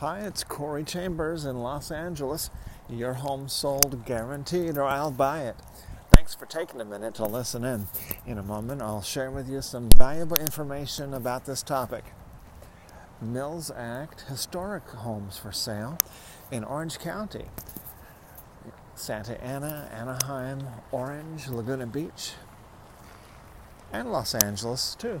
Hi, it's Corey Chambers in Los Angeles. Your home sold guaranteed, or I'll buy it. Thanks for taking a minute to listen in. In a moment, I'll share with you some valuable information about this topic. Mills Act historic homes for sale in Orange County, Santa Ana, Anaheim, Orange, Laguna Beach, and Los Angeles, too.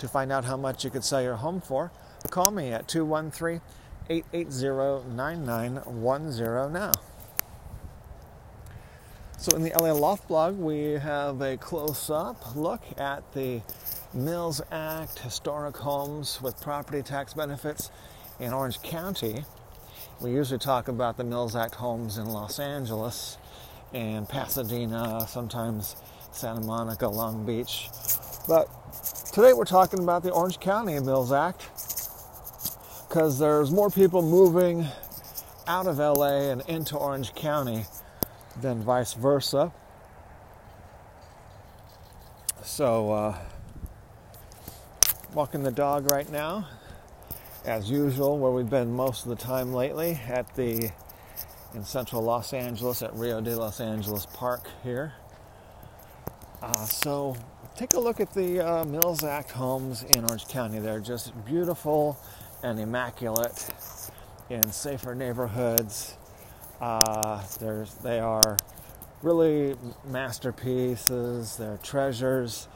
To find out how much you could sell your home for, call me at 213 880 9910 now. So, in the LA Loft blog, we have a close up look at the Mills Act historic homes with property tax benefits in Orange County. We usually talk about the Mills Act homes in Los Angeles and Pasadena, sometimes Santa Monica, Long Beach. But Today we're talking about the Orange County Mills Act because there's more people moving out of LA and into Orange County than vice versa. So, uh, walking the dog right now, as usual, where we've been most of the time lately at the in central Los Angeles at Rio de Los Angeles Park here. Uh, so take a look at the uh, Mills Act homes in Orange County. They're just beautiful and immaculate in safer neighborhoods. Uh, they are really masterpieces. They're treasures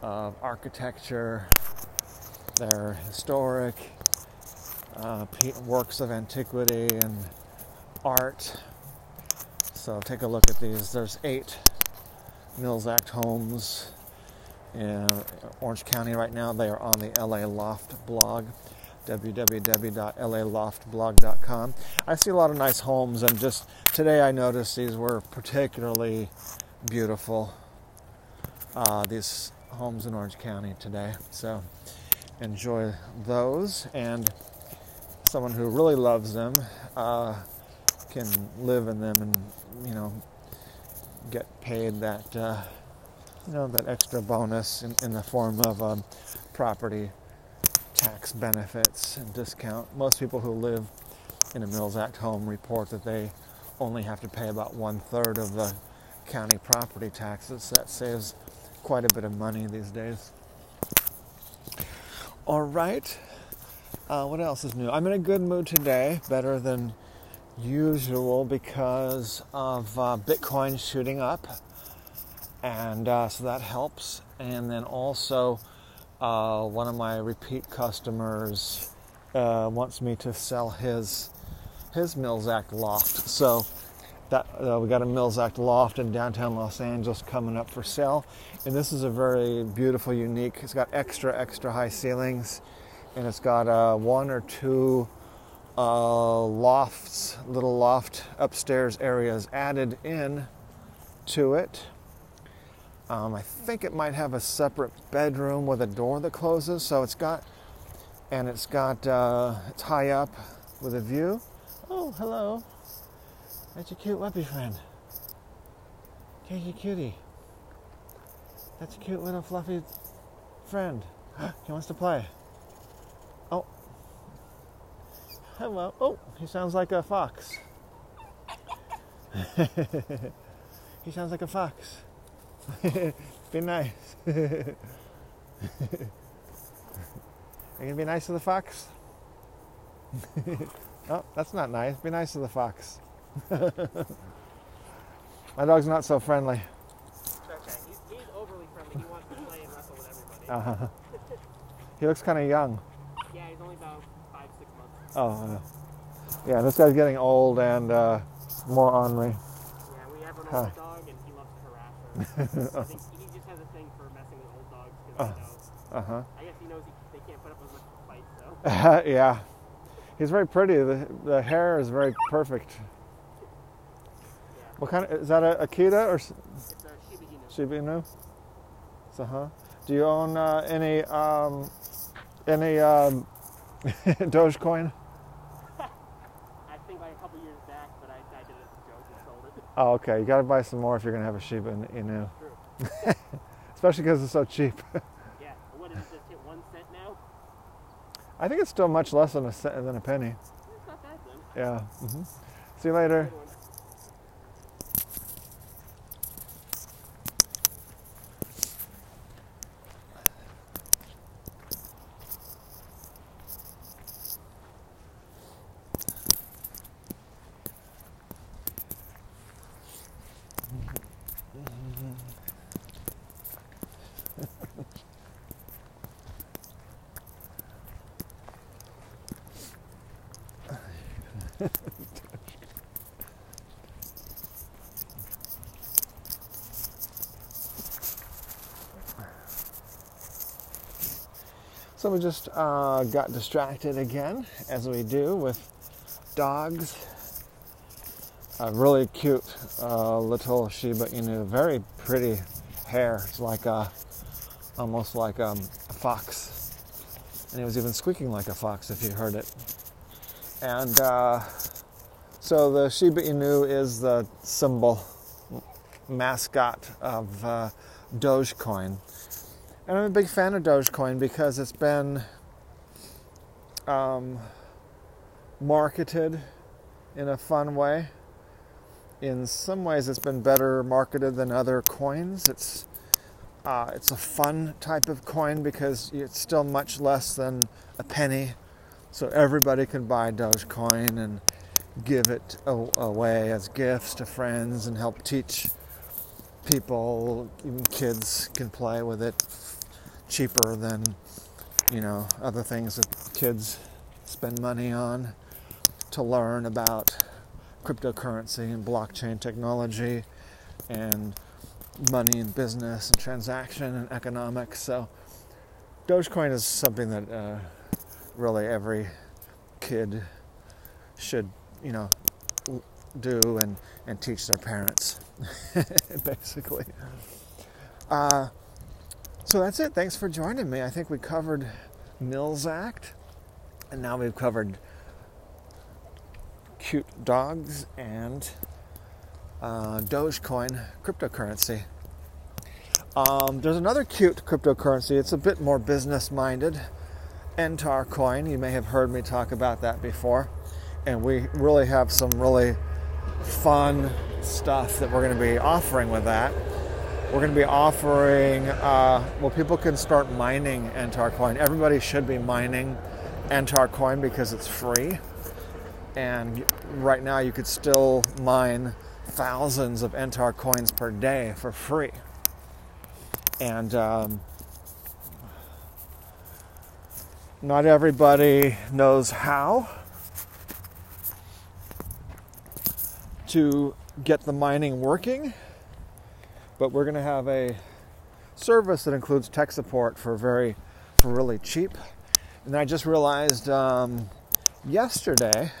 of architecture. They're historic uh, works of antiquity and art. So take a look at these. There's eight Mills Act homes in Orange County right now. They are on the LA Loft blog, www.laloftblog.com. I see a lot of nice homes, and just today I noticed these were particularly beautiful. Uh, these homes in Orange County today. So enjoy those, and someone who really loves them uh, can live in them and you know get paid that. Uh, you know, that extra bonus in, in the form of um, property tax benefits and discount. Most people who live in a Mills Act home report that they only have to pay about one third of the county property taxes. That saves quite a bit of money these days. All right. Uh, what else is new? I'm in a good mood today, better than usual because of uh, Bitcoin shooting up and uh, so that helps. And then also, uh, one of my repeat customers uh, wants me to sell his his Mills Act loft. So that uh, we got a Mills Act loft in downtown Los Angeles coming up for sale, and this is a very beautiful, unique. It's got extra extra high ceilings, and it's got uh, one or two. Uh, lofts, little loft upstairs areas added in to it um, I think it might have a separate bedroom with a door that closes. So it's got, and it's got, uh, it's high up with a view. Oh, hello. That's a cute puppy friend. Casey Cutie. That's a cute little fluffy friend. he wants to play. Oh. Hello. Oh, he sounds like a fox. he sounds like a fox. be nice. Are you gonna be nice to the fox? oh, that's not nice. Be nice to the fox. My dog's not so friendly. Okay, he's, he's overly friendly. He wants to play and wrestle with everybody. Uh-huh. He looks kind of young. Yeah, he's only about five, six months. Oh, uh, yeah. This guy's getting old and uh, more ornery. Yeah, we have an old dog I think he just has a thing for messing with old dogs. because Uh huh. I guess he knows he, they can't put up with much fight, so. yeah. He's very pretty. The, the hair is very perfect. Yeah. What kind of is that? A Akita or It's a Shiba Inu. Shiba Inu? So, huh? Do you own uh, any um, any um, Dogecoin? I think like a couple years back, but I, I did it as a joke and sold it. Oh, okay. You got to buy some more if you're gonna have a Shiba Inu, True. especially because it's so cheap. Yeah. What it just hit one cent now? I think it's still much less than a cent, than a penny. It's not bad then. Yeah. hmm See you later. So we just uh, got distracted again, as we do with dogs. A really cute uh, little Shiba Inu, very pretty hair. It's like a, almost like um, a fox, and it was even squeaking like a fox if you heard it. And uh, so the Shiba Inu is the symbol, mascot of uh, Dogecoin. And I'm a big fan of Dogecoin because it's been um, marketed in a fun way. In some ways, it's been better marketed than other coins. It's uh, it's a fun type of coin because it's still much less than a penny, so everybody can buy Dogecoin and give it away as gifts to friends and help teach people. Even kids can play with it cheaper than you know other things that kids spend money on to learn about cryptocurrency and blockchain technology and money and business and transaction and economics so dogecoin is something that uh, really every kid should you know do and, and teach their parents basically uh, so that's it. Thanks for joining me. I think we covered Mills Act, and now we've covered cute dogs and uh, Dogecoin cryptocurrency. Um, there's another cute cryptocurrency. It's a bit more business minded. Entar coin. You may have heard me talk about that before. And we really have some really fun stuff that we're going to be offering with that. We're going to be offering, uh, well, people can start mining Entar coin. Everybody should be mining Entar coin because it's free. And right now, you could still mine thousands of Entar coins per day for free. And um, not everybody knows how to get the mining working but we're going to have a service that includes tech support for very for really cheap. And i just realized um, yesterday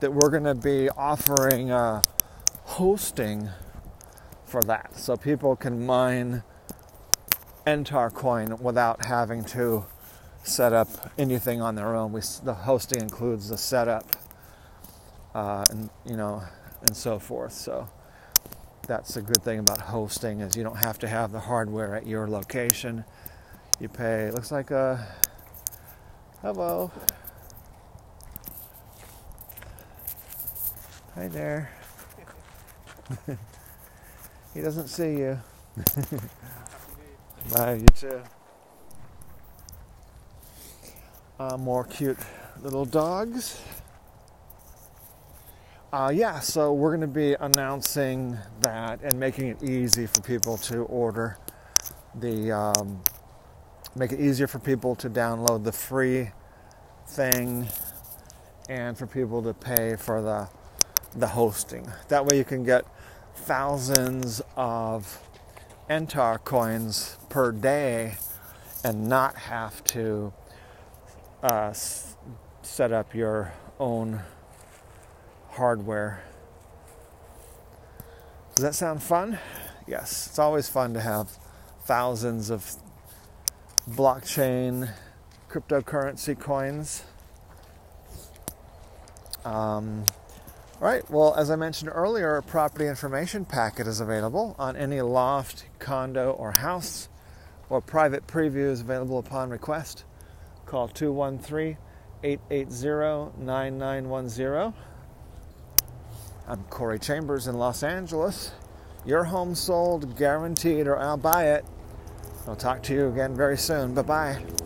that we're going to be offering uh, hosting for that. So people can mine entar coin without having to set up anything on their own we, the hosting includes the setup uh, and you know and so forth so that's a good thing about hosting is you don't have to have the hardware at your location. You pay. It looks like a hello. Hi there. he doesn't see you. Bye, you too. Uh, more cute little dogs. Uh, yeah, so we're going to be announcing that and making it easy for people to order the, um, make it easier for people to download the free thing and for people to pay for the, the hosting. That way you can get thousands of Entar coins per day and not have to uh, set up your own hardware. Does that sound fun? Yes, it's always fun to have thousands of blockchain cryptocurrency coins. Um, right, well, as I mentioned earlier, a property information packet is available on any loft, condo, or house, or private preview is available upon request. Call 213 880 9910. I'm Corey Chambers in Los Angeles. Your home sold, guaranteed, or I'll buy it. I'll talk to you again very soon. Bye bye.